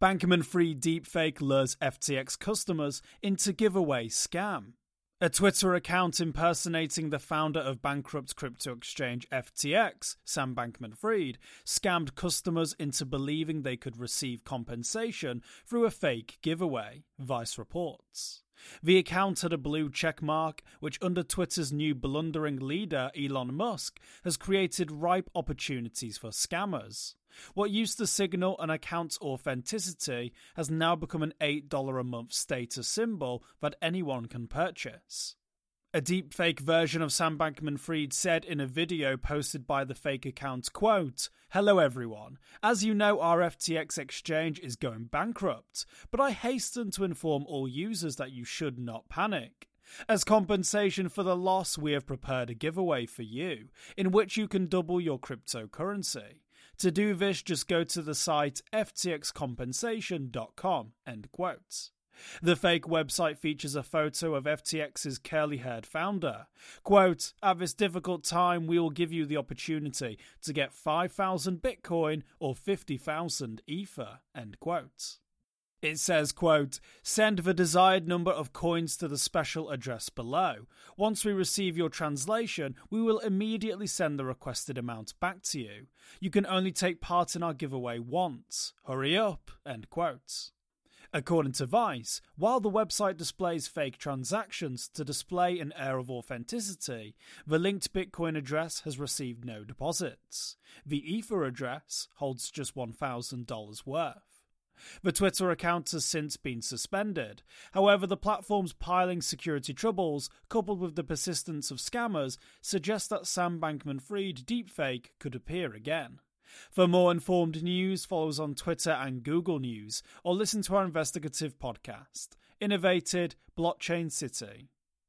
Bankman Fried deepfake lures FTX customers into giveaway scam. A Twitter account impersonating the founder of bankrupt crypto exchange FTX, Sam Bankman Fried, scammed customers into believing they could receive compensation through a fake giveaway, Vice reports. The account had a blue check mark, which, under Twitter's new blundering leader, Elon Musk, has created ripe opportunities for scammers. What used to signal an account's authenticity has now become an $8 a month status symbol that anyone can purchase. A deepfake version of Sam Bankman Fried said in a video posted by the fake account, quote, Hello everyone. As you know, our FTX exchange is going bankrupt, but I hasten to inform all users that you should not panic. As compensation for the loss, we have prepared a giveaway for you, in which you can double your cryptocurrency. To do this, just go to the site ftxcompensation.com. End quote. The fake website features a photo of FTX's curly haired founder. Quote, At this difficult time, we will give you the opportunity to get 5,000 Bitcoin or 50,000 Ether. End quote. It says, quote, send the desired number of coins to the special address below. Once we receive your translation, we will immediately send the requested amount back to you. You can only take part in our giveaway once. Hurry up, end quote. According to Vice, while the website displays fake transactions to display an air of authenticity, the linked Bitcoin address has received no deposits. The Ether address holds just $1,000 worth. The Twitter account has since been suspended. However, the platform's piling security troubles, coupled with the persistence of scammers, suggest that Sam Bankman Fried deepfake could appear again. For more informed news, follow us on Twitter and Google News, or listen to our investigative podcast, Innovated Blockchain City.